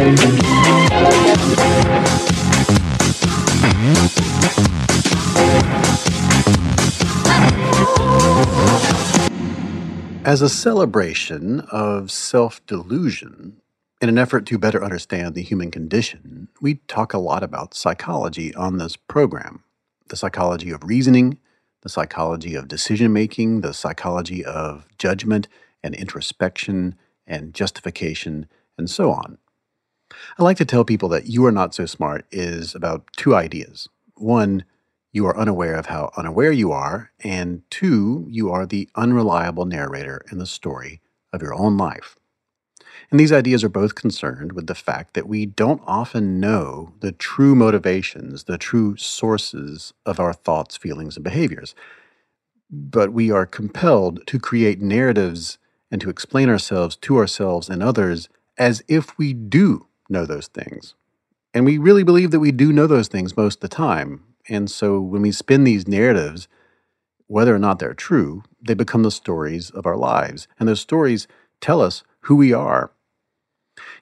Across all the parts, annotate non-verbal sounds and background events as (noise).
As a celebration of self delusion, in an effort to better understand the human condition, we talk a lot about psychology on this program the psychology of reasoning, the psychology of decision making, the psychology of judgment and introspection and justification, and so on. I like to tell people that You Are Not So Smart is about two ideas. One, you are unaware of how unaware you are, and two, you are the unreliable narrator in the story of your own life. And these ideas are both concerned with the fact that we don't often know the true motivations, the true sources of our thoughts, feelings, and behaviors. But we are compelled to create narratives and to explain ourselves to ourselves and others as if we do know those things. And we really believe that we do know those things most of the time. And so when we spin these narratives, whether or not they're true, they become the stories of our lives. And those stories tell us who we are.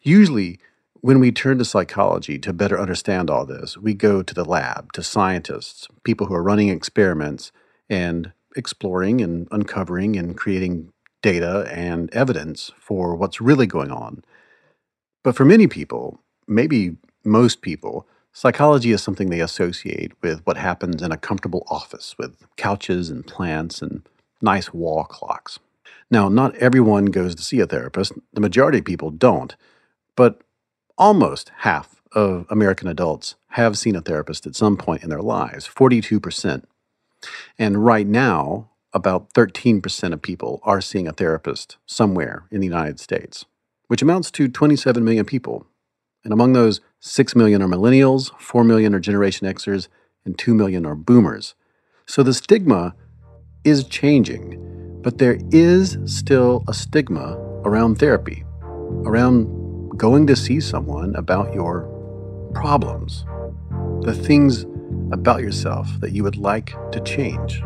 Usually, when we turn to psychology to better understand all this, we go to the lab, to scientists, people who are running experiments and exploring and uncovering and creating data and evidence for what's really going on. But for many people, maybe most people, psychology is something they associate with what happens in a comfortable office with couches and plants and nice wall clocks. Now, not everyone goes to see a therapist, the majority of people don't, but almost half of American adults have seen a therapist at some point in their lives 42%. And right now, about 13% of people are seeing a therapist somewhere in the United States, which amounts to 27 million people. And among those, 6 million are millennials, 4 million are Generation Xers, and 2 million are boomers. So the stigma is changing, but there is still a stigma around therapy, around going to see someone about your problems, the things about yourself that you would like to change.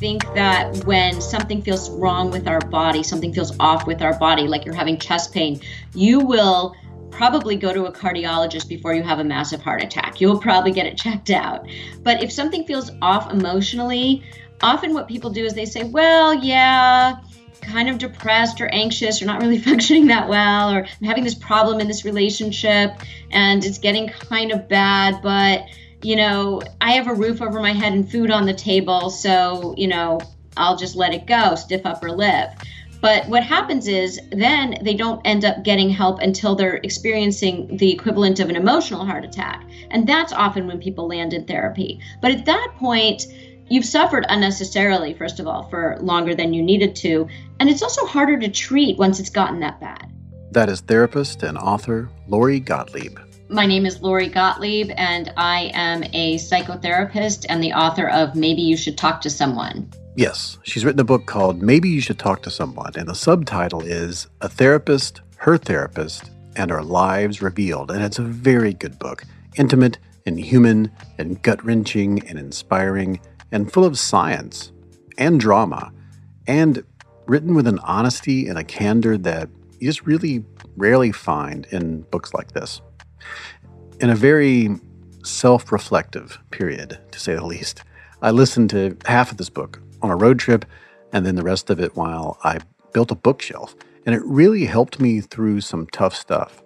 Think that when something feels wrong with our body, something feels off with our body, like you're having chest pain, you will probably go to a cardiologist before you have a massive heart attack. You'll probably get it checked out. But if something feels off emotionally, often what people do is they say, well, yeah, kind of depressed or anxious or not really (laughs) functioning that well, or I'm having this problem in this relationship and it's getting kind of bad, but you know, I have a roof over my head and food on the table, so, you know, I'll just let it go, stiff upper lip. But what happens is then they don't end up getting help until they're experiencing the equivalent of an emotional heart attack. And that's often when people land in therapy. But at that point, you've suffered unnecessarily, first of all, for longer than you needed to. And it's also harder to treat once it's gotten that bad. That is therapist and author Lori Gottlieb. My name is Lori Gottlieb, and I am a psychotherapist and the author of Maybe You Should Talk to Someone. Yes, she's written a book called Maybe You Should Talk to Someone, and the subtitle is A Therapist, Her Therapist, and Our Lives Revealed. And it's a very good book, intimate and human and gut wrenching and inspiring and full of science and drama and written with an honesty and a candor that you just really rarely find in books like this. In a very self reflective period, to say the least. I listened to half of this book on a road trip and then the rest of it while I built a bookshelf, and it really helped me through some tough stuff.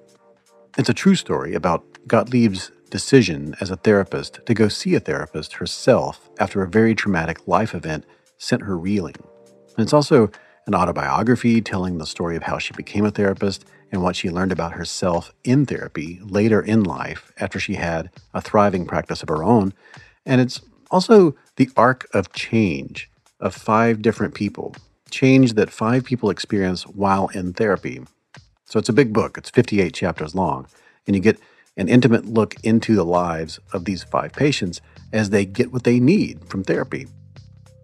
It's a true story about Gottlieb's decision as a therapist to go see a therapist herself after a very traumatic life event sent her reeling. And it's also an autobiography telling the story of how she became a therapist and what she learned about herself in therapy later in life after she had a thriving practice of her own. And it's also the arc of change of five different people, change that five people experience while in therapy. So it's a big book, it's 58 chapters long, and you get an intimate look into the lives of these five patients as they get what they need from therapy.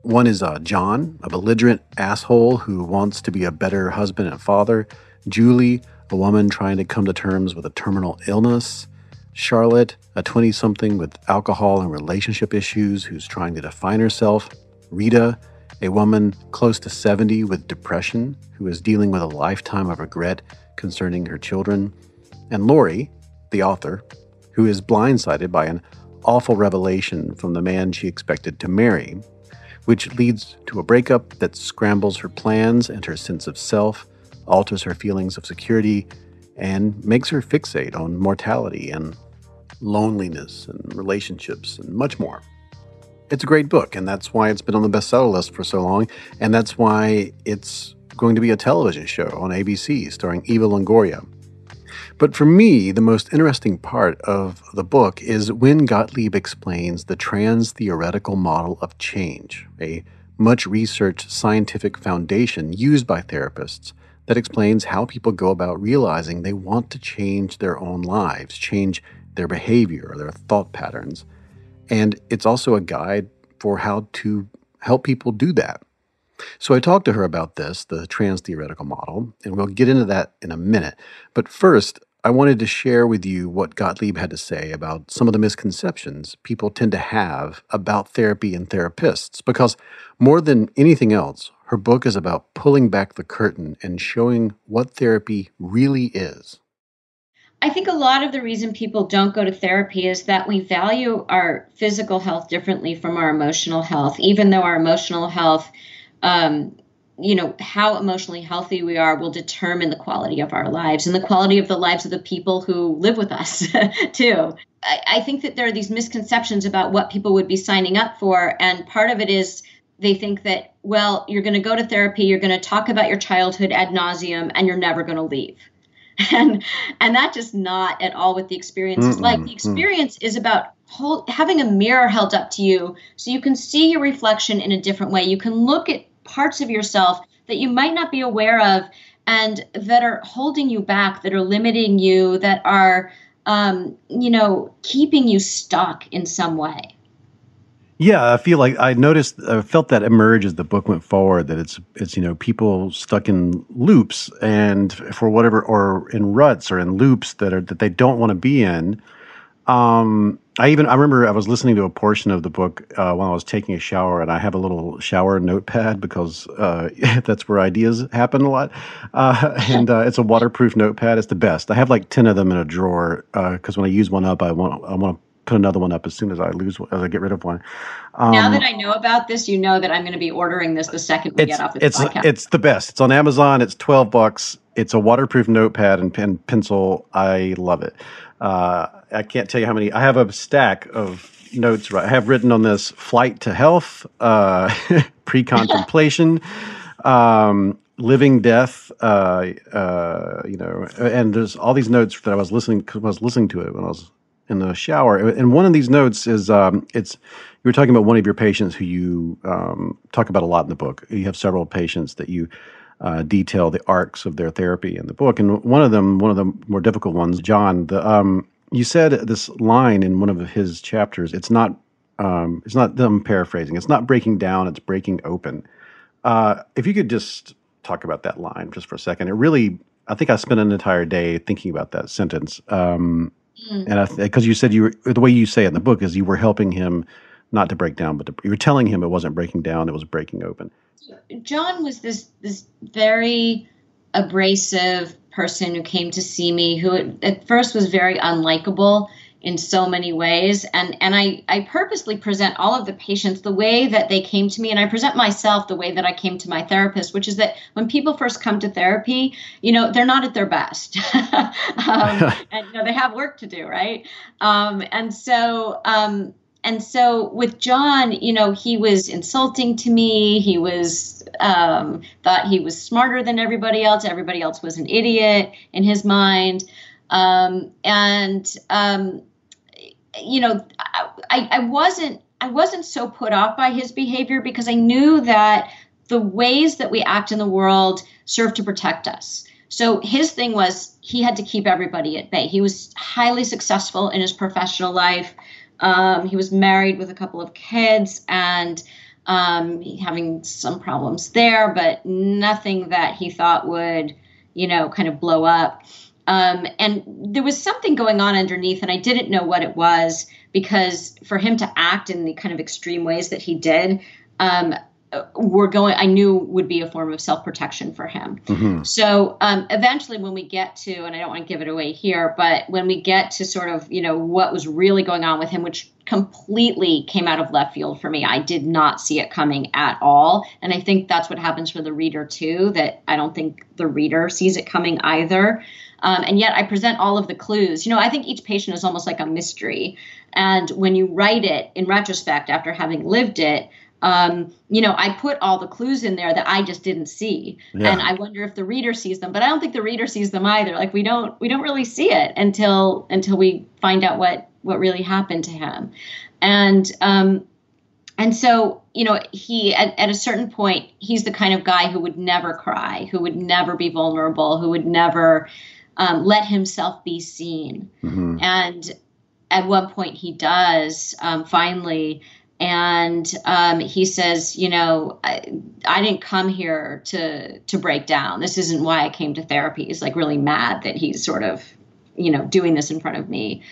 One is uh, John, a belligerent asshole who wants to be a better husband and father. Julie, a woman trying to come to terms with a terminal illness. Charlotte, a 20 something with alcohol and relationship issues who's trying to define herself. Rita, a woman close to 70 with depression who is dealing with a lifetime of regret concerning her children. And Lori, the author, who is blindsided by an awful revelation from the man she expected to marry, which leads to a breakup that scrambles her plans and her sense of self, alters her feelings of security, and makes her fixate on mortality and loneliness and relationships and much more. It's a great book, and that's why it's been on the bestseller list for so long, and that's why it's going to be a television show on ABC starring Eva Longoria. But for me, the most interesting part of the book is when Gottlieb explains the trans theoretical model of change, a much researched scientific foundation used by therapists that explains how people go about realizing they want to change their own lives, change their behavior or their thought patterns. And it's also a guide for how to help people do that. So I talked to her about this, the trans theoretical model, and we'll get into that in a minute. But first, I wanted to share with you what Gottlieb had to say about some of the misconceptions people tend to have about therapy and therapists, because more than anything else, her book is about pulling back the curtain and showing what therapy really is. I think a lot of the reason people don't go to therapy is that we value our physical health differently from our emotional health, even though our emotional health, um, you know, how emotionally healthy we are will determine the quality of our lives and the quality of the lives of the people who live with us, (laughs) too. I, I think that there are these misconceptions about what people would be signing up for. And part of it is they think that, well, you're going to go to therapy, you're going to talk about your childhood ad nauseum, and you're never going to leave. (laughs) And and that just not at all what the experience is like. The experience is about hold, having a mirror held up to you so you can see your reflection in a different way. You can look at parts of yourself that you might not be aware of and that are holding you back that are limiting you that are um, you know keeping you stuck in some way yeah, I feel like I noticed, I felt that emerge as the book went forward. That it's it's you know people stuck in loops and for whatever or in ruts or in loops that are that they don't want to be in. Um, I even I remember I was listening to a portion of the book uh, while I was taking a shower, and I have a little shower notepad because uh, (laughs) that's where ideas happen a lot. Uh, (laughs) and uh, it's a waterproof notepad. It's the best. I have like ten of them in a drawer because uh, when I use one up, I want I want to put another one up as soon as I lose as I get rid of one. Um, now that I know about this, you know that I'm going to be ordering this the second we get off this it's, podcast. It's the best. It's on Amazon. It's 12 bucks. It's a waterproof notepad and pen pencil. I love it. Uh, I can't tell you how many. I have a stack of notes. Right, I have written on this flight to health, uh, (laughs) pre-contemplation. um, living death uh, uh, you know and there's all these notes that i was listening i was listening to it when i was in the shower. And one of these notes is um, it's you were talking about one of your patients who you um, talk about a lot in the book. You have several patients that you uh, detail the arcs of their therapy in the book, and one of them, one of the more difficult ones, John. The um, you said this line in one of his chapters. It's not. Um, it's not. I'm paraphrasing. It's not breaking down. It's breaking open. Uh, if you could just talk about that line just for a second, it really. I think I spent an entire day thinking about that sentence. Um, Mm. And because you said you were, the way you say it in the book is you were helping him not to break down, but to, you were telling him it wasn't breaking down; it was breaking open. John was this this very abrasive person who came to see me, who at first was very unlikable. In so many ways. And and I I purposely present all of the patients the way that they came to me. And I present myself the way that I came to my therapist which is that when people first come to therapy you know they're not at their best. (laughs) Um, (laughs) and you know they have work to do right? Um, and so um, and so with John, you know, he was insulting to me. He was um, thought he was smarter than everybody else. Everybody else was an idiot in his mind, um, and um, you know, I, I wasn't I wasn't so put off by his behavior because I knew that the ways that we act in the world serve to protect us. So his thing was he had to keep everybody at bay. He was highly successful in his professional life. Um, he was married with a couple of kids and um, having some problems there, but nothing that he thought would, you know, kind of blow up. Um, and there was something going on underneath, and I didn't know what it was because for him to act in the kind of extreme ways that he did, um, were going i knew would be a form of self-protection for him. Mm-hmm. so um, eventually when we get to and i don't want to give it away here but when we get to sort of you know what was really going on with him which completely came out of left field for me i did not see it coming at all. And i think that's what happens for the reader too that i don't think the reader sees it coming either um, and yet i present all of the clues you know i think each patient is almost like a mystery and when you write it in retrospect after having lived it um, you know, I put all the clues in there that I just didn't see, yeah. and I wonder if the reader sees them. But I don't think the reader sees them either. Like we don't we don't really see it until until we find out what what really happened to him, and um, and so you know he at, at a certain point he's the kind of guy who would never cry, who would never be vulnerable, who would never um, let himself be seen, mm-hmm. and at one point he does um, finally and um, he says, you know, I, I, didn't come here to to break down. This isn't why I came to therapy. He's like really mad that he's sort of, you know, doing this in front of me.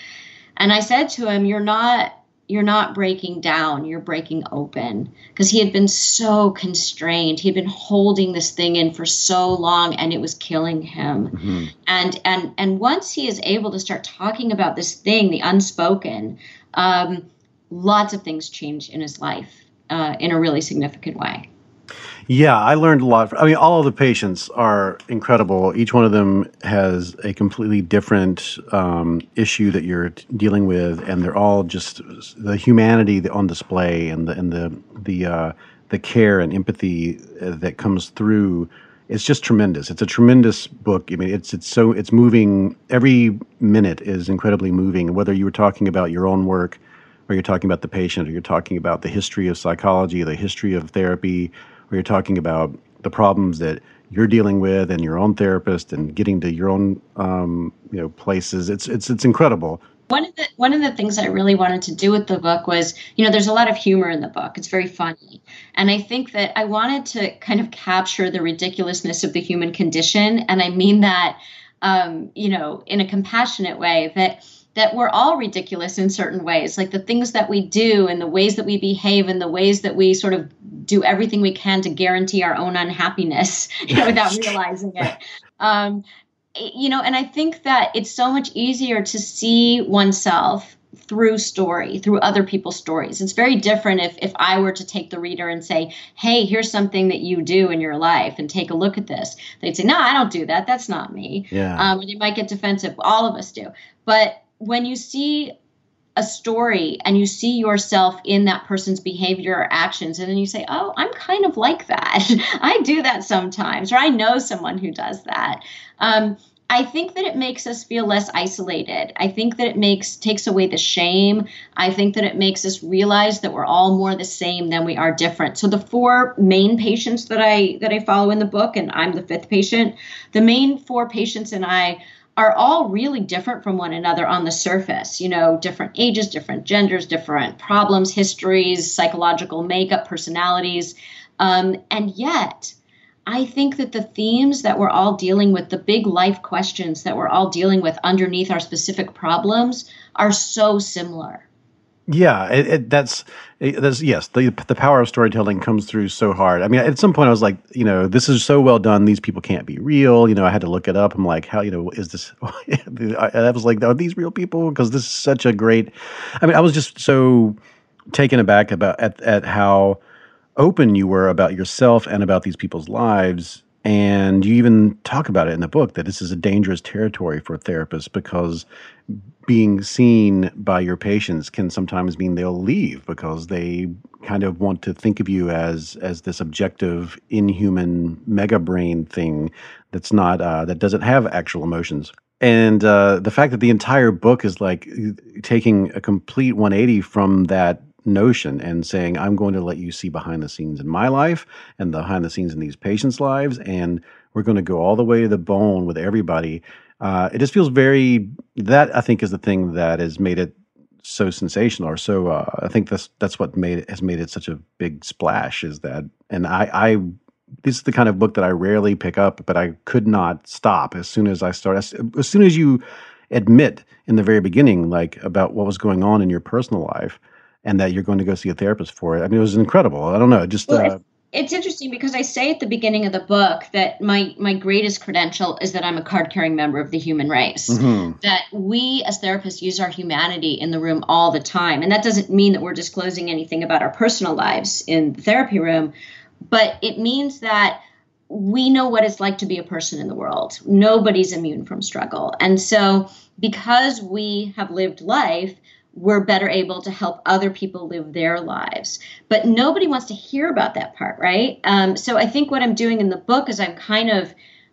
And I said to him, "You're not." You're not breaking down, you're breaking open. Because he had been so constrained. He'd been holding this thing in for so long and it was killing him. Mm-hmm. And and and once he is able to start talking about this thing, the unspoken, um, lots of things change in his life uh, in a really significant way. Yeah, I learned a lot. I mean, all of the patients are incredible. Each one of them has a completely different um, issue that you're dealing with, and they're all just the humanity on display and the and the the uh, the care and empathy uh, that comes through. It's just tremendous. It's a tremendous book. I mean, it's it's so it's moving. Every minute is incredibly moving. Whether you were talking about your own work or you're talking about the patient, or you're talking about the history of psychology, the history of therapy, or you're talking about the problems that you're dealing with and your own therapist and getting to your own um, you know places. It's it's it's incredible. One of the one of the things I really wanted to do with the book was, you know, there's a lot of humor in the book. It's very funny. And I think that I wanted to kind of capture the ridiculousness of the human condition. And I mean that um, you know, in a compassionate way that that we're all ridiculous in certain ways like the things that we do and the ways that we behave and the ways that we sort of do everything we can to guarantee our own unhappiness (laughs) you know, without (laughs) realizing it. Um, you know and i think that it's so much easier to see oneself through story through other people's stories. It's very different if if i were to take the reader and say hey here's something that you do in your life and take a look at this. They'd say no i don't do that. That's not me. Yeah. um, they might get defensive. All of us do. But when you see a story and you see yourself in that person's behavior or actions and then you say oh i'm kind of like that. (laughs) I do that sometimes or i know someone who does that. Um, i think that it makes us feel less isolated. I think that it makes takes away the shame. I think that it makes us realize that we're all more the same than we are different. So the four main patients that i that i follow in the book and i'm the fifth patient the main four patients and i are all really different from one another on the surface. You know, different ages, different genders, different problems, histories, psychological makeup, personalities. Um, and yet, I think that the themes that we're all dealing with, the big life questions that we're all dealing with underneath our specific problems, are so similar. Yeah, it, it, that's it, that's yes. The the power of storytelling comes through so hard. I mean, at some point, I was like, you know, this is so well done. These people can't be real. You know, I had to look it up. I'm like, how you know is this? (laughs) I was like, are these real people? Because this is such a great. I mean, I was just so taken aback about at at how open you were about yourself and about these people's lives and you even talk about it in the book that this is a dangerous territory for therapists because being seen by your patients can sometimes mean they'll leave because they kind of want to think of you as as this objective, inhuman mega brain thing that's not uh, that doesn't have actual emotions. And uh, the fact that the entire book is like taking a complete 180 from that notion and saying, I'm going to let you see behind the scenes in my life and behind the scenes in these patients' lives. And we're going to go all the way to the bone with everybody. Uh, it just feels very, that I think is the thing that has made it so sensational or so uh, I think that's that's what made it has made it such a big splash is that and I I this is the kind of book that I rarely pick up but I could not stop as soon as I start as, as soon as you admit in the very beginning like about what was going on in your personal life and that you're going to go see a therapist for it. I mean, it was incredible. I don't know, just. Well, uh, it's interesting because I say at the beginning of the book that my my greatest credential is that I'm a card carrying member of the human race. Mm-hmm. That we as therapists use our humanity in the room all the time, and that doesn't mean that we're disclosing anything about our personal lives in the therapy room, but it means that we know what it's like to be a person in the world. Nobody's immune from struggle, and so because we have lived life we're better able to help other people live their lives. But nobody wants to hear about that part, right? Um, so I think what I'm doing in the book is I'm kind of,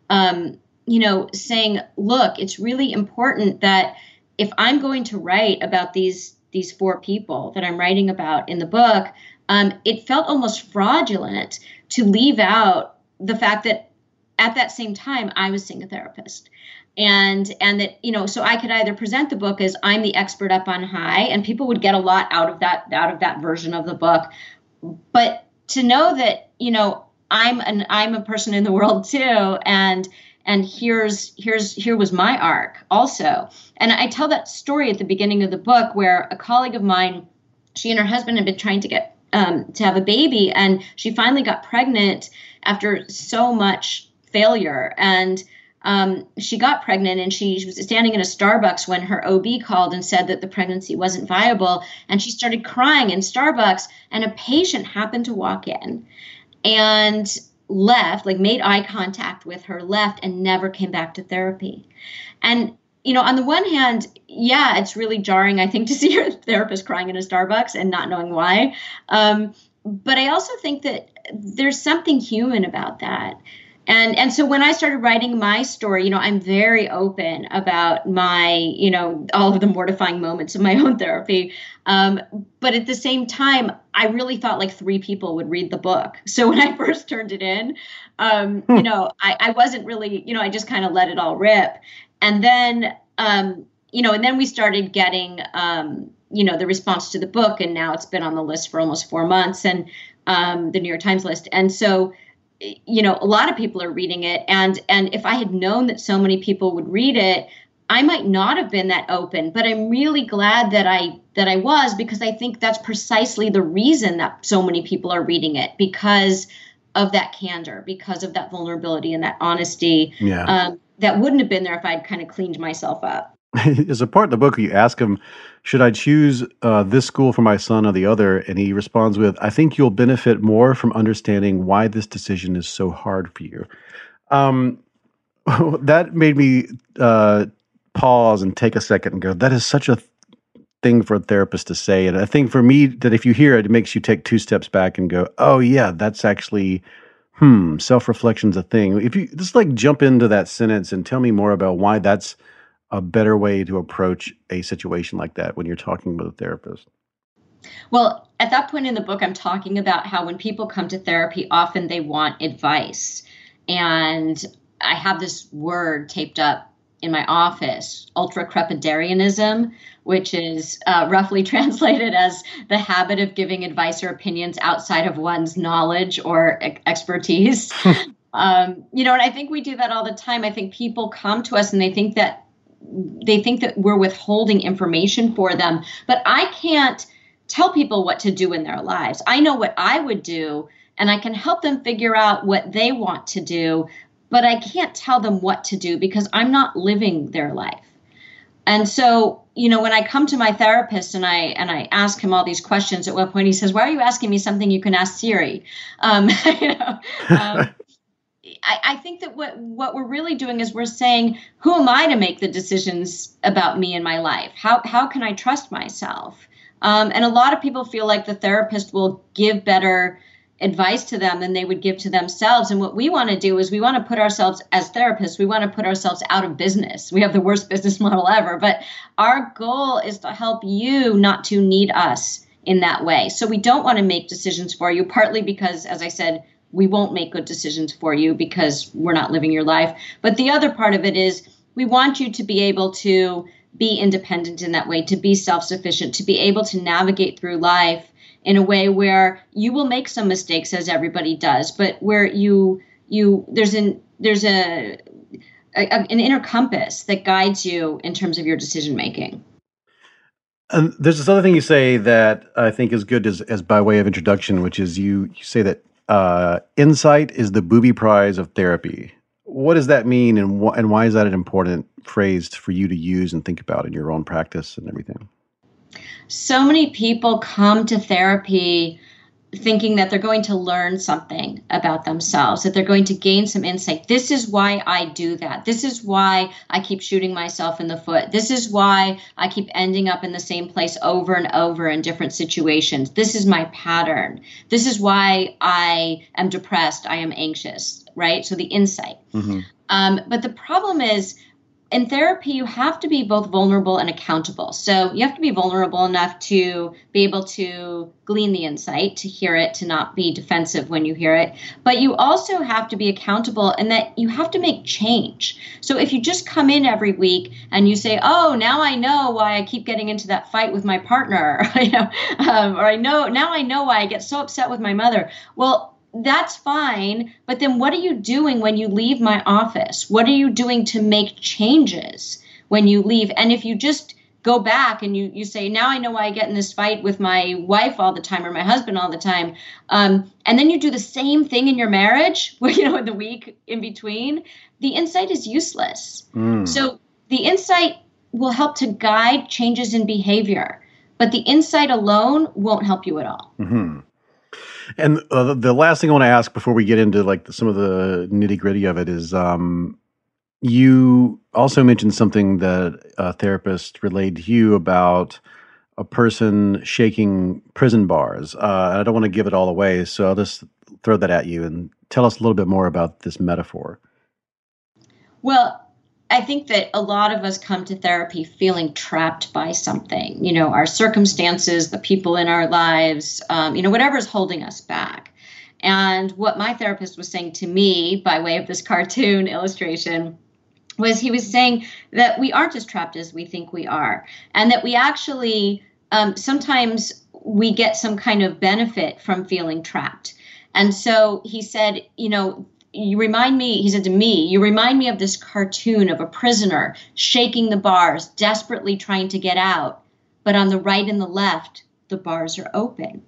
um, you know, saying, look, it's really important that if I'm going to write about these these four people that I'm writing about in the book, um, it felt almost fraudulent to leave out the fact that at that same time I was seeing a therapist and and that you know so i could either present the book as i'm the expert up on high and people would get a lot out of that out of that version of the book. But to know that you know i'm an i'm a person in the world too and and here's here's here was my arc also. And i tell that story at the beginning of the book where a colleague of mine she and her husband had been trying to get um, to have a baby and she finally got pregnant after so much failure. And um, she got pregnant and she, was standing in a Starbucks when her OB called and said that the pregnancy wasn't viable. And she started crying in Starbucks, and a patient happened to walk in and left, like made eye contact with her, left, and never came back to therapy. And you know, on the one hand, yeah, it's really jarring, I think, to (laughs) see your therapist crying in a Starbucks and not knowing why. Um, but I also think that there's something human about that and and so when i started writing my story you know i'm very open about my you know all of the mortifying moments of my (laughs) own therapy. Um, but at the same time i really thought like three people would read the book. (laughs) So when i first turned it in um, you know I, I wasn't really you know i just kind of let it all rip. And then um, you know and then we started getting um, you know the response to the book and now it's been on the list for almost four months and um, the new york times list. And so you know a lot of people are reading it. And and if i had known that so many people would read it i might not have been that open. But i'm really glad that i that i was because i think that's precisely the reason that so many people are reading it because of that candor because of that vulnerability and that honesty yeah. um, that wouldn't have been there if i'd kind of cleaned myself up (laughs) As a part of the book, where you ask him, Should I choose uh, this school for my son or the other? And he responds with, I think you'll benefit more from understanding why this decision is so hard for you. Um, (laughs) that made me uh, pause and take a second and go, That is such a thing for a therapist to say. And I think for me, that if you hear it, it makes you take two steps back and go, Oh, yeah, that's actually hmm, self reflection's a thing. If you just like jump into that sentence and tell me more about why that's a better way to approach a situation like that when you're talking with a therapist? Well, at that point in the book, I'm talking about how when people come to therapy, often they want advice. And I have this word taped up in my office, ultra crepidarianism, which is uh, roughly (laughs) translated as the habit of giving advice or opinions outside of one's knowledge or expertise. (laughs) um, you know, and I think we do that all the time. I think people come to us and they think that they think that we're withholding information for them but i can't tell people what to do in their lives. I know what I would do and I can help them figure out what they want to do, but I can't tell them what to do because I'm not living their life. And so, you know, when I come to my therapist and I and I ask him all these questions, at one point he says, "Why are you asking me something you can ask Siri?" Um, (laughs) you know, um, I, I think that what what we're really doing is we're saying, "Who am I to make the decisions about me and my life? How how can I trust myself?" Um, and a lot of people feel like the therapist will give better advice to them than they would give to themselves. And what we want to do is we want to put ourselves as therapists, we want to put ourselves out of business. We have the worst (laughs) business model ever, but our goal is to help you not to need us in that way. So we don't want to make decisions for you, partly because, as I said, we won't make good decisions for you because we're not living your life. But the other part of it is we want you to be able to be independent in that way, to be self sufficient, to be able to navigate through life in a way where you will make some mistakes as everybody does but where you you there's an there's a, a an inner compass that guides you in terms of your decision making and there's this other thing you say that I think is good as, as by way of introduction, which is you, you say that uh, insight is the booby prize of therapy. What does that mean, and wh- and why is that an important phrase for you to use and think about in your own practice and everything? so many people come to therapy thinking that they're going to learn something about themselves, that they're going to gain some insight. This is why I do that. This is why I keep shooting myself in the foot. This is why I keep ending up in the same place over and over in different situations. This is my pattern. This is why I am depressed. I am anxious, right? So the insight. Mm-hmm. Um, but the problem is, in therapy, you have to be both vulnerable and accountable. So you have to be vulnerable enough to be able to glean the insight, to hear it, to not be defensive when you hear it. But you also have to be accountable and that you have to make change. So if you just come in every week and you say, "Oh, now I know why I keep getting into that fight with my partner," (laughs) you know, um, or I know now I know why I get so upset with my mother. Well, that's fine. But then what are you doing when you leave my office? What are you doing to make changes when you leave? And if you just go back and you, you say, now I know why I get in this fight with my wife all the time or my husband all the time. Um, and then you do the same thing in your marriage, where, (laughs) you know, in the week in between, the insight is useless. Mm. So the insight will help to guide changes in behavior, but the insight alone won't help you at all. Mm-hmm. And uh, the last thing I want to ask before we get into like some of the nitty gritty of it is, um, you also mentioned something that a therapist relayed to you about a person shaking prison bars. Uh, I don't want to give it all away, so I'll just throw that at you and tell us a little bit more about this metaphor. Well, I think that a lot of us come to therapy feeling trapped by something, you know, our circumstances, the people in our lives, um, you know, whatever's holding us back. And what my therapist was saying to me by way of this cartoon (laughs) illustration was he was saying that we aren't as trapped as we think we are, and that we actually um, sometimes we get some kind of benefit from feeling trapped. And so he said, you know, you remind me, he said to me, you remind me of this cartoon of a prisoner shaking the bars, desperately trying to get out. But on the right and the left, the bars are open.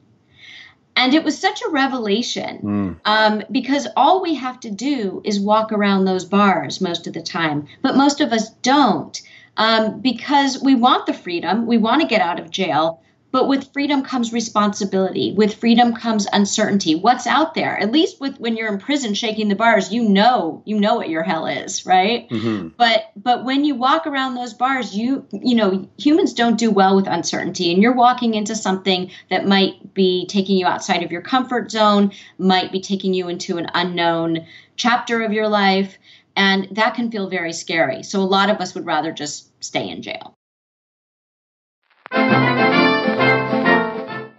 And it was such a revelation mm. um, because all we have to do is walk around those bars most of the time. But most of us don't um, because we want the freedom, we want to get out of jail, but with freedom comes responsibility. With freedom comes uncertainty. What's out there? At least with when you're in prison shaking the bars, you know, you know what your hell is, right? Mm-hmm. But but when you walk around those bars, you you know, humans don't do well with uncertainty and you're walking into something that might be taking you outside of your comfort zone, might be taking you into an unknown chapter of your life, and that can feel very scary. So a lot of us would rather just stay in jail.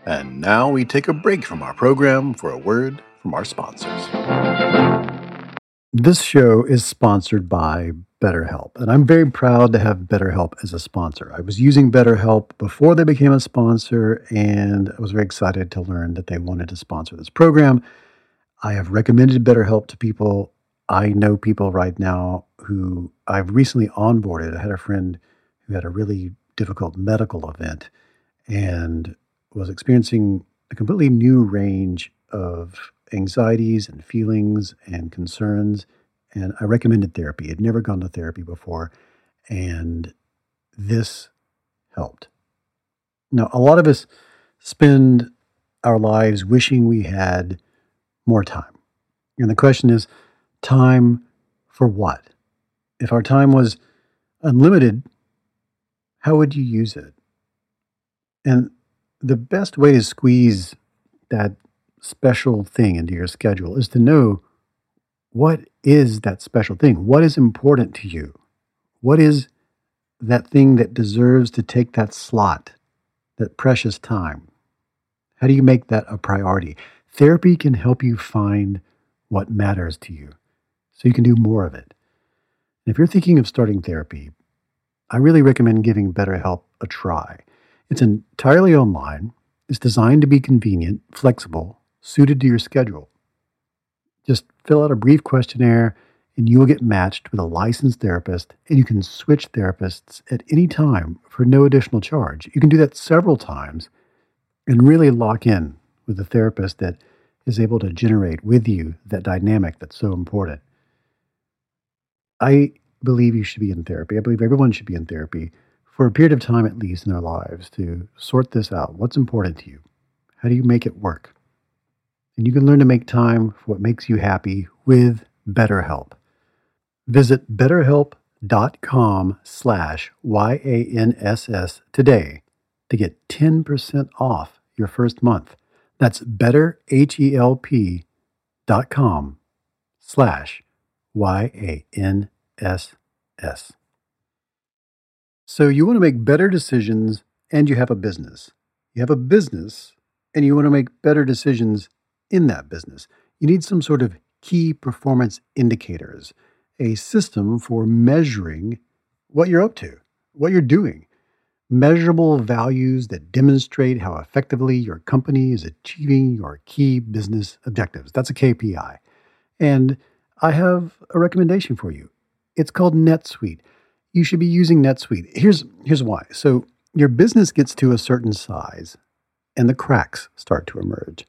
And now we take a break from our program for a word from our sponsors. This show is sponsored by BetterHelp, and I'm very proud to have BetterHelp as a sponsor. I was using BetterHelp before they became a sponsor, and I was very excited to learn that they wanted to sponsor this program. I have recommended BetterHelp to people. I know people right now who I've recently onboarded. I had a friend who had a really difficult medical event, and was experiencing a completely new range of anxieties and feelings and concerns. And I recommended therapy. I'd never gone to therapy before. And this helped. Now, a lot of us spend our lives wishing we had more time. And the question is time for what? If our time was unlimited, how would you use it? And the best way to squeeze that special thing into your schedule is to know what is that special thing? What is important to you? What is that thing that deserves to take that slot, that precious time? How do you make that a priority? Therapy can help you find what matters to you so you can do more of it. If you're thinking of starting therapy, I really recommend giving BetterHelp a try. It's entirely online, it's designed to be convenient, flexible, suited to your schedule. Just fill out a brief questionnaire and you will get matched with a licensed therapist, and you can switch therapists at any time for no additional charge. You can do that several times and really lock in with a therapist that is able to generate with you that dynamic that's so important. I believe you should be in therapy. I believe everyone should be in therapy for a period of time at least in their lives to sort this out. What's important to you? How do you make it work? And you can learn to make time for what makes you happy with BetterHelp. Visit betterhelp.com slash Y-A-N-S-S today to get 10% off your first month. That's betterhelp.com slash Y-A-N-S-S. So you want to make better decisions and you have a business. You have a business and you want to make better decisions in that business. You need some sort of key performance indicators, a system for measuring what you're up to, what you're doing, measurable values that demonstrate how effectively your company is achieving your key business objectives. That's a KPI. And I have a recommendation for you. It's called NetSuite. You should be using NetSuite. Here's, here's why. So, your business gets to a certain size and the cracks start to emerge.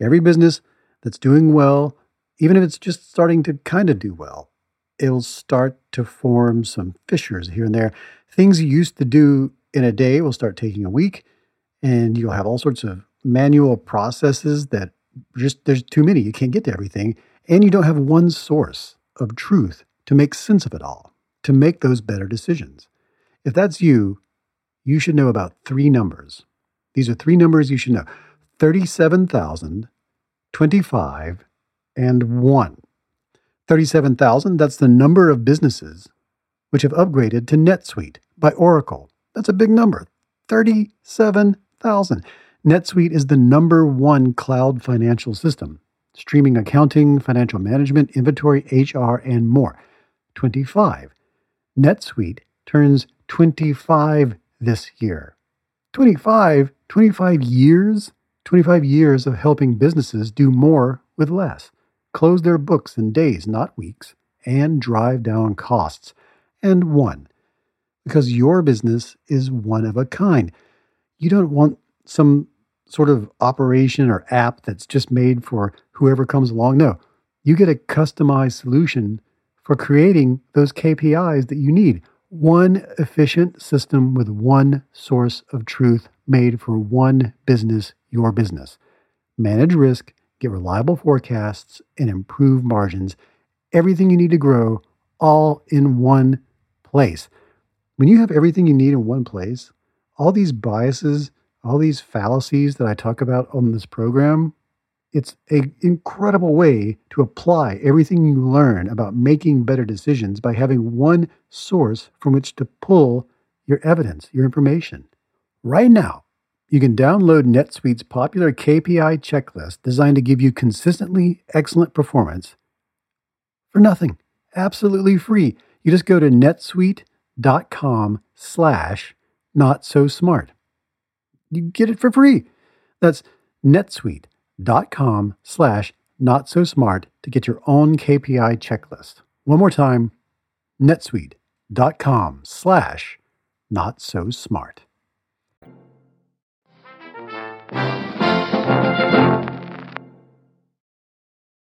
Every business that's doing well, even if it's just starting to kind of do well, it'll start to form some fissures here and there. Things you used to do in a day will start taking a week, and you'll have all sorts of manual processes that just there's too many. You can't get to everything, and you don't have one source of truth to make sense of it all, to make those better decisions. If that's you, you should know about three numbers. These are three numbers you should know 37,000, 25, and 1. 37,000, that's the number of businesses which have upgraded to NetSuite by Oracle. That's a big number 37,000. NetSuite is the number one cloud financial system, streaming accounting, financial management, inventory, HR, and more. 25. NetSuite turns 25 this year. 25, 25 years, 25 years of helping businesses do more with less, close their books in days, not weeks, and drive down costs. And one, because your business is one of a kind. You don't want some sort of operation or app that's just made for whoever comes along. No, you get a customized solution for creating those KPIs that you need. One efficient system with one source of truth made for one business, your business. Manage risk, get reliable forecasts, and improve margins. Everything you need to grow all in one place. When you have everything you need in one place, all these biases, all these fallacies that I talk about on this program, it's an incredible way to apply everything you learn about making better decisions by having one source from which to pull your evidence, your information. Right now, you can download NetSuite's popular KPI checklist designed to give you consistently excellent performance for nothing, absolutely free. You just go to netsuite.com slash not so smart. You get it for free. That's dot com slash not so smart to get your own KPI checklist. One more time, netsuite dot com slash not so smart.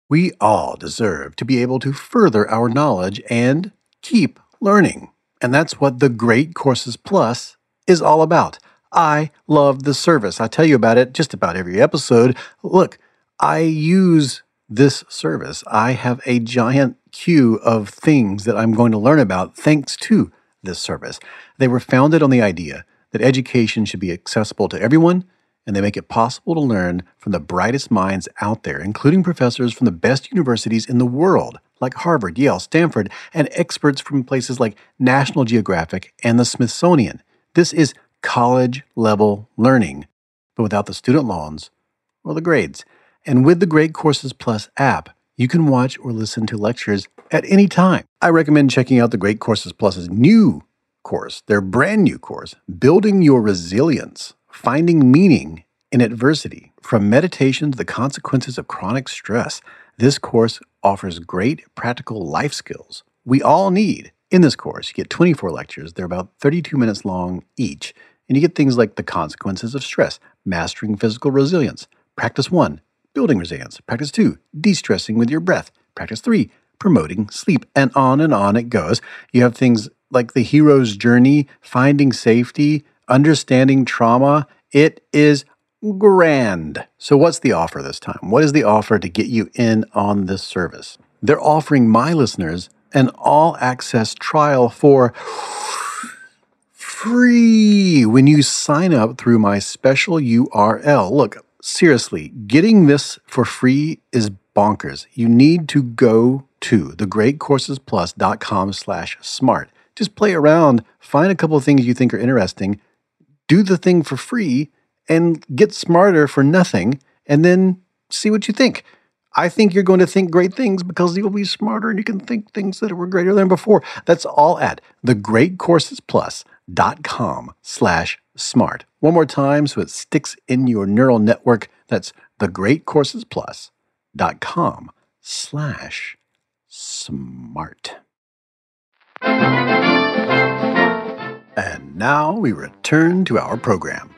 We all deserve to be able to further our knowledge and keep learning. And that's what the Great Courses Plus is all about. I love the service. I tell you about it just about every episode. Look, I use this service. I have a giant queue of things that I'm going to learn about thanks to this service. They were founded on the idea that education should be accessible to everyone, and they make it possible to learn from the brightest minds out there, including professors from the best universities in the world, like Harvard, Yale, Stanford, and experts from places like National Geographic and the Smithsonian. This is college level learning, but without the student loans or the grades. And with the Great Courses Plus app, you can watch or listen to lectures at any time. I recommend checking out the Great Courses Plus's new course, their brand new course, Building Your Resilience, Finding Meaning in Adversity, from meditation to the consequences of chronic stress. This course offers great practical life skills we all need. In this course, you get 24 lectures. They're about 32 minutes long each. And you get things like the consequences of stress, mastering physical resilience. Practice one, building resilience. Practice two, de stressing with your breath. Practice three, promoting sleep. And on and on it goes. You have things like the hero's journey, finding safety, understanding trauma. It is grand. So, what's the offer this time? What is the offer to get you in on this service? They're offering my listeners an all access trial for free when you sign up through my special URL. Look, seriously, getting this for free is bonkers. You need to go to thegreatcoursesplus.com slash smart. Just play around, find a couple of things you think are interesting, do the thing for free, and get smarter for nothing, and then see what you think. I think you're going to think great things because you'll be smarter and you can think things that were greater than before. That's all at thegreatcoursesplus.com slash smart. One more time so it sticks in your neural network. That's thegreatcoursesplus.com slash smart. And now we return to our program.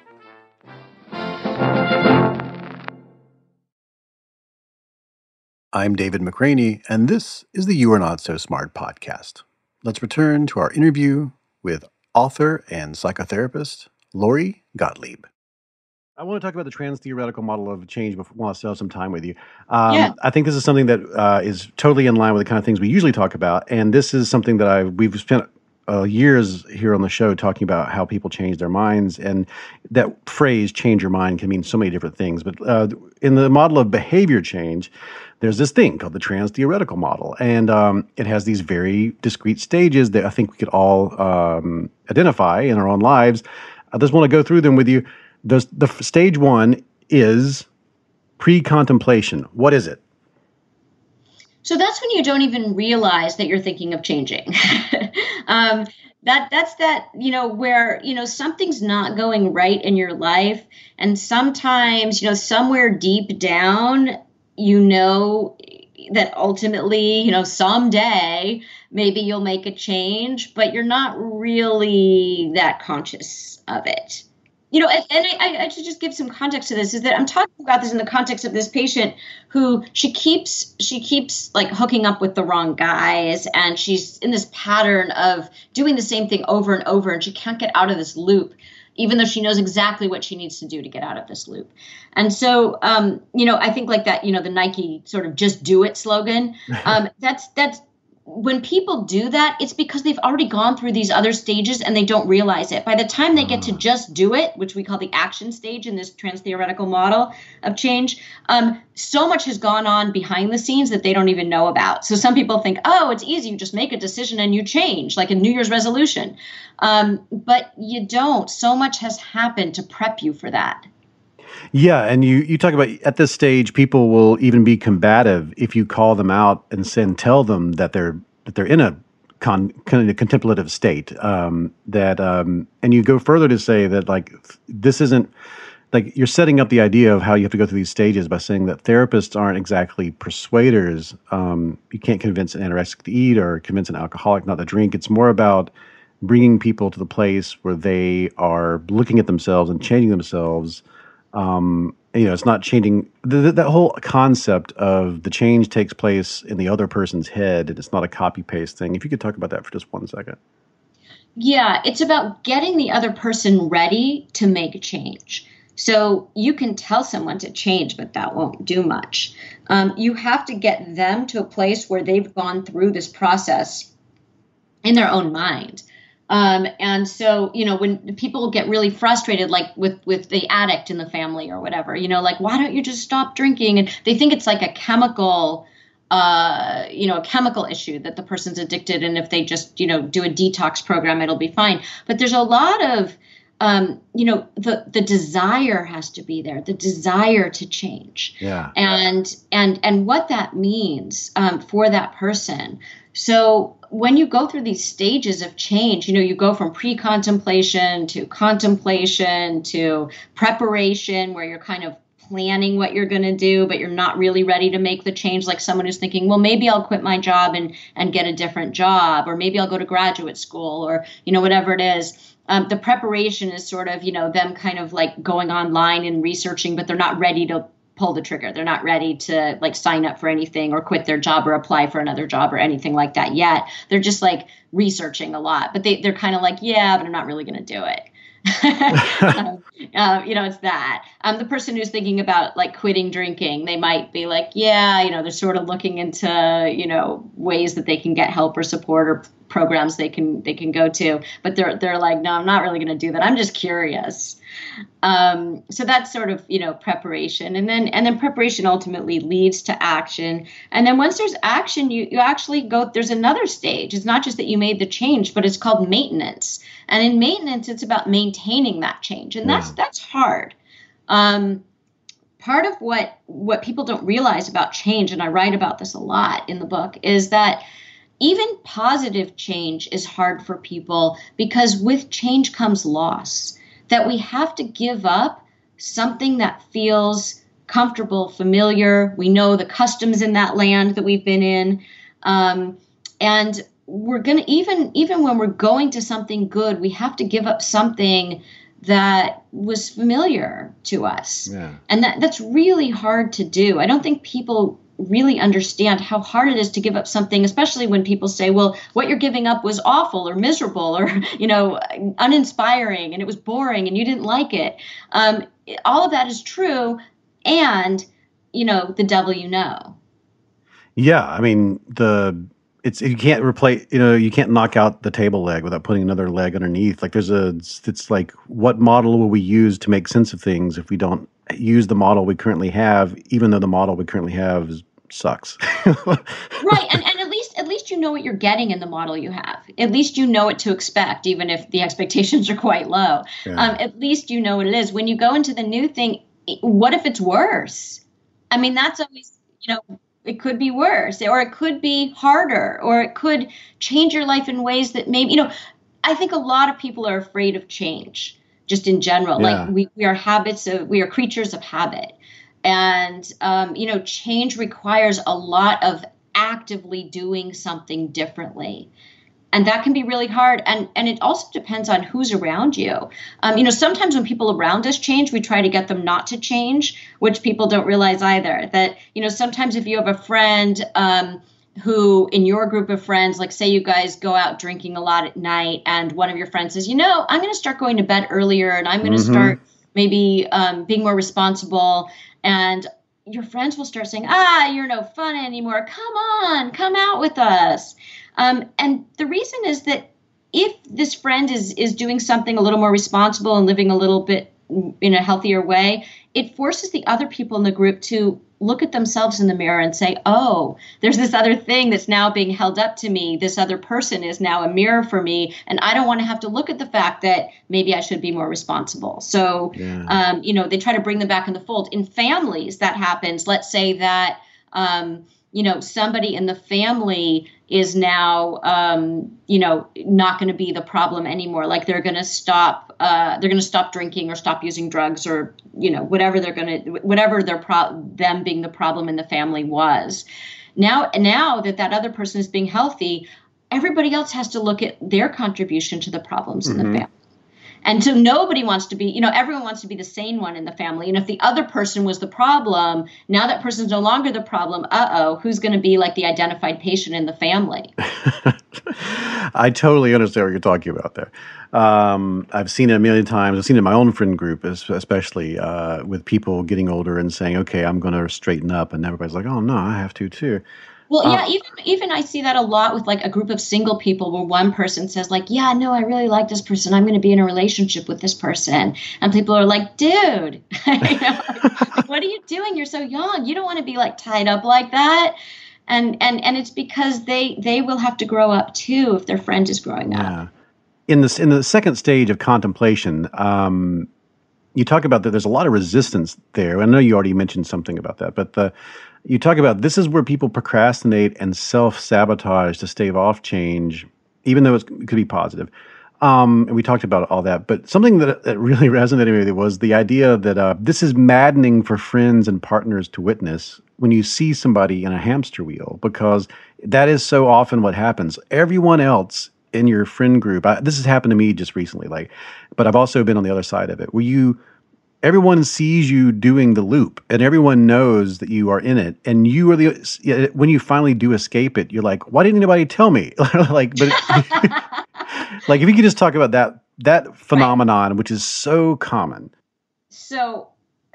I'm David McRaney, and this is the You Are Not So Smart podcast. Let's return to our interview with author and psychotherapist Lori Gottlieb. I want to talk about the trans theoretical model of change before while I still have some time with you. Um, Yeah. I think this is something that uh, is totally in line with the kind of things we usually talk about, and this is something that I we've spent uh, years here on the show talking about how people change their minds, and that phrase "change your mind" can mean so many different things. But uh, in the model of behavior change, there's this thing called the trans theoretical model, and um, it has these very discrete stages that I think we could all um, identify in our own lives. I just want to go through them with you. The, stage one is pre-contemplation. What is it? So that's when you don't even realize that you're thinking of changing. (laughs) um, that that's that you know where you know something's not going right in your life, and sometimes you know somewhere deep down you know that ultimately you know someday maybe you'll make a change, but you're not really that conscious of it. You know and, and I, I should just give some context to this is that i'm talking about this in the context of this patient who she keeps she keeps like hooking up with the wrong guys and she's in this pattern of doing the same thing over and over and she can't get out of this loop even though she knows exactly what she needs to do to get out of this loop. And so um, you know i think like that you know the nike sort of just do it slogan (laughs) um, that's that's when people do that, it's because they've already gone through these other stages and they don't realize it. By the time they get to just do it, which we call the action stage in this trans theoretical model of change, um, so much has gone on behind the scenes that they don't even know about. So some people think, oh, it's easy. You just make a decision and you change, like a New Year's resolution. Um, but you don't. So much has happened to prep you for that. Yeah, and you you talk about at this stage, people will even be combative if you call them out and send tell them that they're that they're in a con, kind of contemplative state. Um, that um, and you go further to say that like this isn't like you're setting up the idea of how you have to go through these stages by saying that therapists aren't exactly persuaders. Um, you can't convince an anorexic to eat or convince an alcoholic not to drink. It's more about bringing people to the place where they are looking at themselves and changing themselves Um, you know, it's not changing the, that whole concept of the change takes place in the other person's head and it's not a copy paste thing. If you could talk about that for just one second. Yeah, it's about getting the other person ready to make a change. So you can tell someone to change, but that won't do much. Um, you have to get them to a place where they've gone through this process in their own mind. Um, and so, you know, when people get really frustrated, like with with the addict in the family or whatever, you know, like why don't you just stop drinking? And they think it's like a chemical, uh, you know, a chemical issue that the person's addicted, and if they just, you know, do a detox program, it'll be fine. But there's a lot of um, you know the the desire has to be there the desire to change yeah and and and what that means um, for that person so when you go through these stages of change you know you go from pre-contemplation to contemplation to preparation where you're kind of planning what you're going to do but you're not really ready to make the change. Like someone who's thinking well maybe I'll quit my job and and get a different job or maybe I'll go to graduate school or you know whatever it is. Um, the preparation is sort of you know them kind of like going online and researching but they're not ready to pull the trigger. They're not ready to like sign up for anything or quit their job or apply for another job or anything like that yet. They're just like researching a lot but they, they're kind of like yeah but i'm not really going to do it. (laughs) Um, uh, you know, it's that. Um, the person who's thinking about like quitting drinking, they might be like, yeah, you know, they're sort of looking into, you know, ways that they can get help or support or programs they can they can go to. But they're they're like, no, I'm not really going to do that. I'm just curious. Um, so that's sort of you know preparation, and then and then preparation ultimately leads to action. And then once there's action, you you actually go. There's another stage. It's not just that you made the change, but it's called maintenance. And in maintenance, it's about maintaining that change, and that's yeah. that's hard. Um, part of what what people don't realize about change, and I write about this a lot in the book, is that even positive change is hard for people because with change comes loss that we have to give up something that feels comfortable, familiar. We know the customs in that land that we've been in. Um, and we're going to, even, even when we're going to something good, we have to give up something that was familiar to us. Yeah. And that, that's really hard to do. I don't think people really understand how hard it is to give up something especially when people say well what you're giving up was awful or miserable or (laughs) you know uninspiring and it was boring and you didn't like it. Um, all of that is true and you know the devil you know. Yeah i mean the it's you can't replace you know you can't knock out the table leg without putting another leg underneath. Like there's a it's like what model will we use to make sense of things if we don't use the model we currently have even though the model we currently have is sucks. (laughs) right, and, and at least at least you know what you're getting in the model you have. At least you know what to expect, even if the (laughs) expectations are quite low. Yeah. Um, at least you know what it is. When you go into the new thing, what if it's worse? I mean, that's always you know it could be worse, or it could be harder, or it could change your life in ways that maybe you know. I think a lot of people are afraid of change just in general. Yeah. Like we, we are habits of we are creatures of habit and um, you know change requires a lot of actively doing something differently. And that can be really hard. And and it also depends on who's around you. Um, you know sometimes when people around us change we try to get them not to change which people don't realize either. That you know sometimes if you have a friend um, who in your group of friends like say you guys go out drinking a lot at night and one of your friends says you know i'm going to start going to bed earlier and i'm going to mm-hmm. start maybe um, being more responsible and your friends will start saying, "Ah, you're no fun anymore. Come on, come out with us." Um, and the reason is that if this friend is is doing something a little more responsible and living a little bit in a healthier way, it forces the other people in the group to look at themselves in the mirror and say, oh, there's this other thing that's now being held up to me. This other person is now a mirror for me. And I don't want to have to look at the fact that maybe I should be more responsible. So, yeah. um, you know, they try to bring them back in the fold. In families, that happens. Let's say that. Um, you know somebody in the family is now um, you know not going to be the problem anymore like they're going to stop uh, they're going to stop drinking or stop using drugs or you know whatever they're going to whatever their pro- them being the problem in the family was now now that that other person is being healthy everybody else has to look at their contribution to the problems mm-hmm. in the mm-hmm. family And so nobody wants to be, you know, everyone wants to be the sane one in the family. And if the other person was the problem, now that person's no longer the problem. Uh oh, who's going to be like the identified patient in the family? (laughs) I totally understand what you're talking about there. Um, I've seen it a million times. I've seen it in my own friend group, especially uh, with people getting older and saying, "Okay, I'm going to straighten up," and everybody's like, "Oh no, I have to too." Well, yeah, uh, even even I see that a lot with like a group of single people where one person says like, "Yeah, no, I really like this person. I'm going to be in a relationship with this person," and people are like, "Dude, (laughs) you know, like, what are you doing? You're so young. You don't want to be like tied up like that." And and and it's because they they will have to grow up too if their friend is growing up. Yeah. In this in the second stage of contemplation, um, you talk about that there's a lot of resistance there. I know you already mentioned something about that, but the you talk about this is where people procrastinate and self sabotage to stave off change, even though it could be positive. Um, and we talked about all that, but something that, that really (laughs) resonated with me was the idea that uh, this is maddening for friends and partners to witness when you see somebody in a hamster wheel, because that is so often what happens. Everyone else in your friend group, I, this has happened to me just recently, like, but I've also been on the other side of it, where you everyone sees you doing the loop and everyone knows that you are in it. And you are the when you finally do escape it you're like why didn't anybody tell me? (laughs) Like but (laughs) like if you could just talk about that that phenomenon right. which is so common. So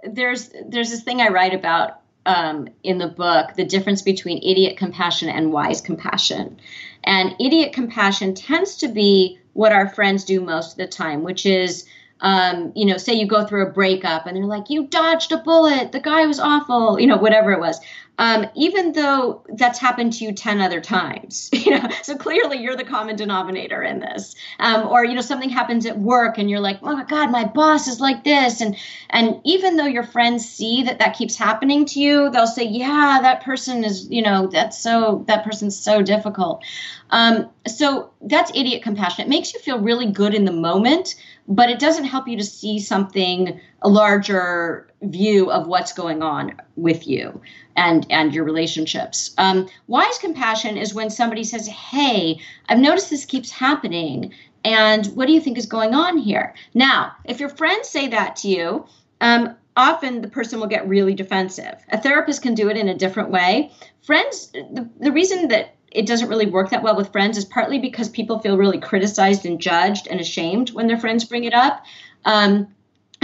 there's there's this thing i write about um, in the book the difference between idiot compassion and wise compassion. And idiot compassion tends to be what our friends do most of the time which is um, you know, say you go through a breakup and they're like, you dodged a bullet, the guy was awful, you know, whatever it was. Um, even though that's happened to you 10 other times, (laughs) you know, so clearly you're the common denominator in this. Um, or, you know, something happens at work and you're like, oh my God, my boss is like this. And, and even though your friends see that that keeps happening to you, they'll say, yeah, that person is, you know, that's so, that person's so difficult. Um, so that's idiot compassion. It makes you feel really good in the moment, but it doesn't help you to see something, a larger view of what's going on with you and and your relationships. Um, wise compassion is when somebody says, "Hey, I've noticed this keeps happening, and what do you think is going on here?" Now, if your friends say that to you, um, often the person will get really defensive. A therapist can do it in a different way. Friends, the, the reason that it doesn't really work that well with friends is partly because people feel really criticized and judged and ashamed when their friends bring it up. Um,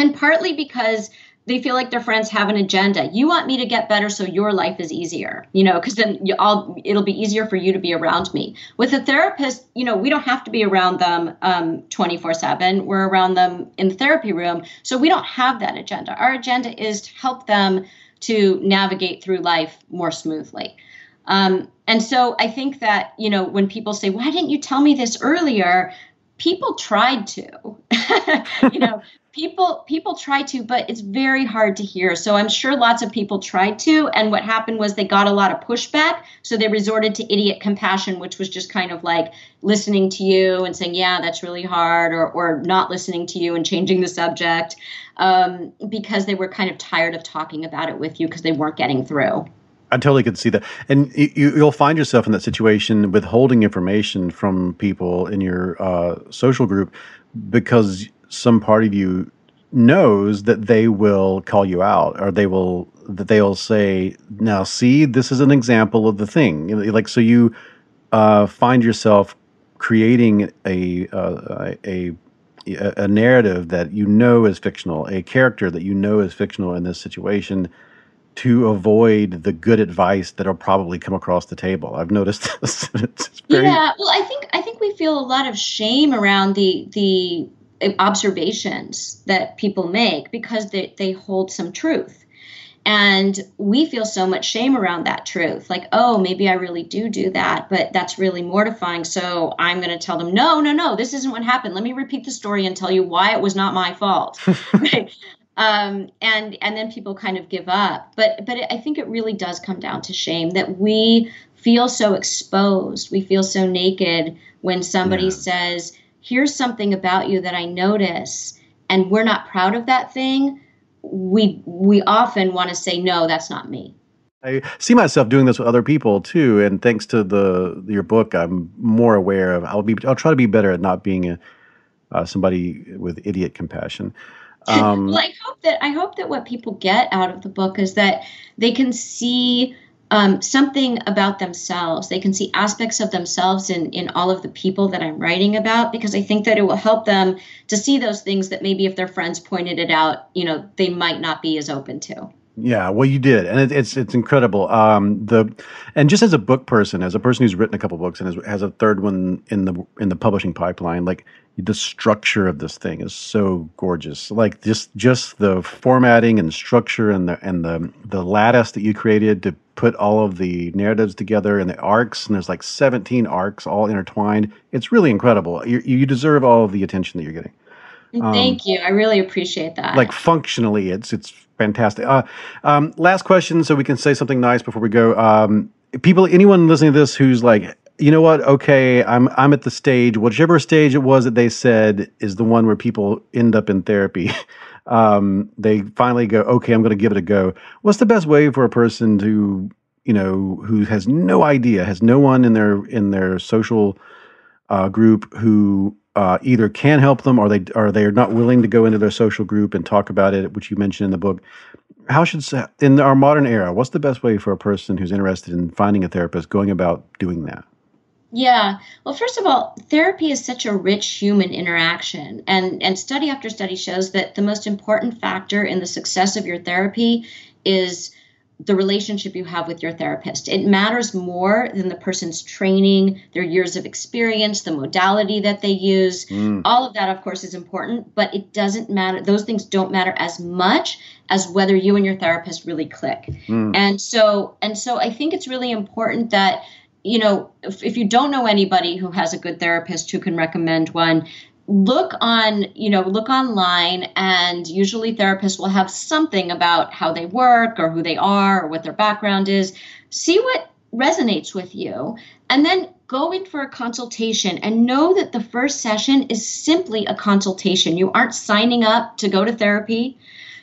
and partly because they feel like their friends have an agenda. You want me to get better so your life is easier, you know, because then I'll, it'll be easier for you to be around me. With a therapist, you know, we don't have to be around them um, 24 7. We're around them in the therapy room. So we don't have that agenda. Our agenda is to help them to navigate through life more smoothly. Um, and so I think that, you know, when people say, why didn't you tell me this earlier? People tried to, (laughs) you know, people people try to but it's very hard to hear. So i'm sure lots of people tried to and what happened was they got a lot of pushback. So they resorted to idiot compassion which was just kind of like listening to you and saying yeah that's really hard or, or not listening to you and changing the subject um, because they were kind of tired of talking about it with you because they weren't getting through. I totally could see that, and you, will find yourself in that situation withholding information from people in your uh, social group because some part of you knows that they will call you out, or they will that they will say, "Now, see, this is an example of the thing." Like, so you uh, find yourself creating a, uh, a a narrative that you know is fictional, a character that you know is fictional in this situation to avoid the good advice that'll probably come across the table. I've noticed (laughs) this. very... Yeah, well, I think I think we feel a lot of shame around the the observations that people make because they, they hold some truth. And we feel so much shame around that truth. Like, oh, maybe I really do do that, but that's really mortifying. So I'm going to tell them, no, no, no, this isn't what happened. Let me repeat the story and tell you why it was not my fault. (laughs) right? um, and and then people kind of give up. But but I think it really does come down to shame that we feel so exposed, we feel so naked when somebody yeah. says, "Here's something about you that I notice," and we're not proud of that thing. We we often want to say, "No, that's not me." I see myself doing this with other people too, and thanks to the your book, I'm more aware of. I'll be. I'll try to be better at not being a uh, somebody with idiot compassion. (laughs) Um, well, I hope that I hope that what people get out of the book is that they can see um, something about themselves. They can see aspects of themselves in in all of the people that I'm writing about because I think that it will help them to see those things that maybe if their friends pointed it out, you know, they might not be as open to. Yeah, well, you did, and it, it's it's incredible. Um, the and just as a book person, as a person who's written a couple books and has, has a third one in the in the publishing pipeline, like the structure of this thing is so gorgeous. Like just just the formatting and structure and the and the the lattice that you created to put all of the narratives together and the arcs, and there's like 17 arcs all intertwined. It's really incredible. You you deserve all of the attention that you're getting. Um, Thank you. I really appreciate that. Like functionally, it's it's fantastic. Uh, um, last question, so we can say something nice before we go. Um, people, anyone listening to this who's like, you know what? Okay, I'm I'm at the stage, whichever stage it was that they said is the one where people end up in therapy. (laughs) um, they finally go, okay, I'm going to give it a go. What's the best way for a person to, you know, who has no idea, has no one in their in their social uh, group who uh, either can help them or they or they are not willing to go into their social group and talk about it, which you mentioned in the book. How should in our modern era, what's the best way for a person who's interested in finding a therapist going about doing that? Yeah. Well, first of all, therapy is such a rich human interaction. And, and study after study shows that the most important factor in the success of your therapy is the relationship you have with your therapist. It matters more than the person's training, their years of experience, the modality that they use. Mm. All of that, of course, is important, but it doesn't matter. Those things don't matter as much as whether you and your therapist really click. Mm. And so, and so, I think it's really important that you know if, if you don't know anybody who has a good therapist who can recommend one look on you know look online and usually therapists will have something about how they work or who they are or what their background is. See what resonates with you and then go in for a consultation and know that the first session is simply a consultation. You aren't signing up to go to therapy.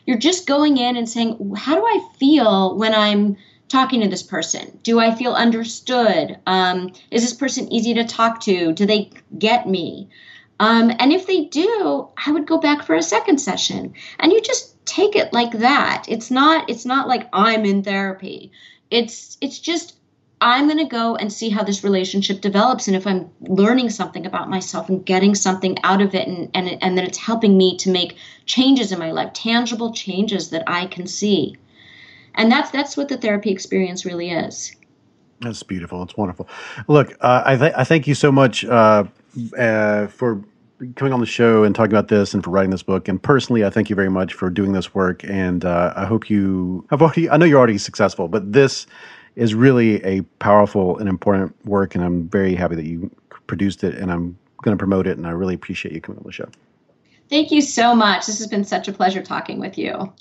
You're just going in and saying how do i feel when i'm talking to this person do i feel understood um, is this person easy to talk to do they get me um, and if they do, I would go back for a second session. And you just take it like that. It's not it's not like I'm in therapy. It's it's just I'm going to go and see how this relationship develops and if I'm learning something about myself and getting something out of it and and and that it's helping me to make changes in my life, tangible changes that I can see. And that's that's what the therapy experience really is. That's beautiful. It's wonderful. Look, uh, I, th- I thank you so much uh, uh, for coming on the show and talking about this and for writing this book. And personally, I thank you very much for doing this work. And uh, I hope you have already, I know you're already successful, but this is really a powerful and important work. And I'm very happy that you produced it and I'm going to promote it. And I really appreciate you coming on the show. Thank you so much. This has been such a pleasure talking with you.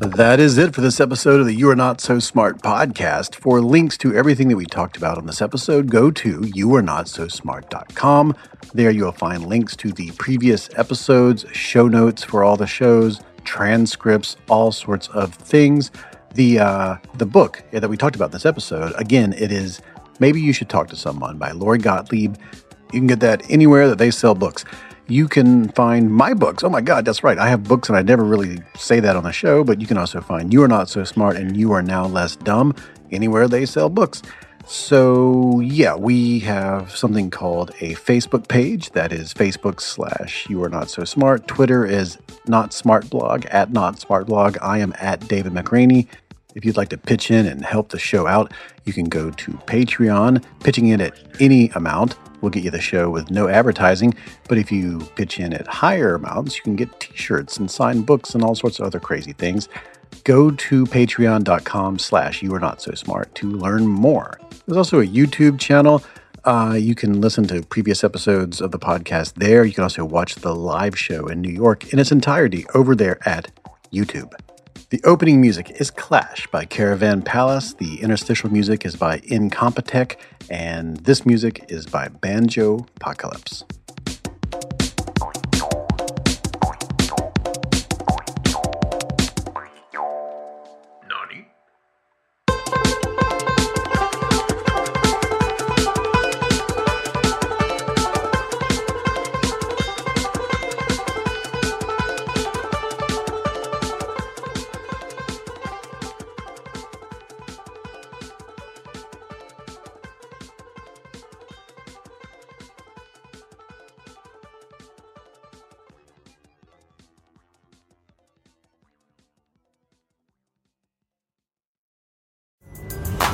That is it for this episode of the You Are Not So Smart podcast. For links to everything that we talked about on this episode, go to youarenotsosmart.com. There you'll find links to the previous episodes, show notes for all the shows, transcripts, all sorts of things. The uh, the book that we talked about in this episode, again, it is Maybe You Should Talk to Someone by Lori Gottlieb. You can get that anywhere that they sell books you can find my books. Oh my God, that's right. I have books, and I never really say that on the show, but you can also find You Are Not So Smart and You Are Now Less Dumb anywhere they sell books. So, yeah, we have something called a Facebook page that is Facebook slash You Are Not So Smart. Twitter is Not Smart Blog at Not Smart Blog. I am at David McRaney. If you'd like to pitch in and help the show out, you can go to Patreon, pitching in at any amount will get you the show with no advertising. But if you pitch in at higher amounts, you can get t shirts and signed books and all sorts of other crazy things. Go to patreon.com slash you are not so smart to learn more. There's also a YouTube channel. Uh, you can listen to previous episodes of the podcast there. You can also watch the live show in New York in its entirety over there at YouTube. The opening music is Clash by Caravan Palace. The interstitial music is by Incompetech, and this music is by Banjo Apocalypse.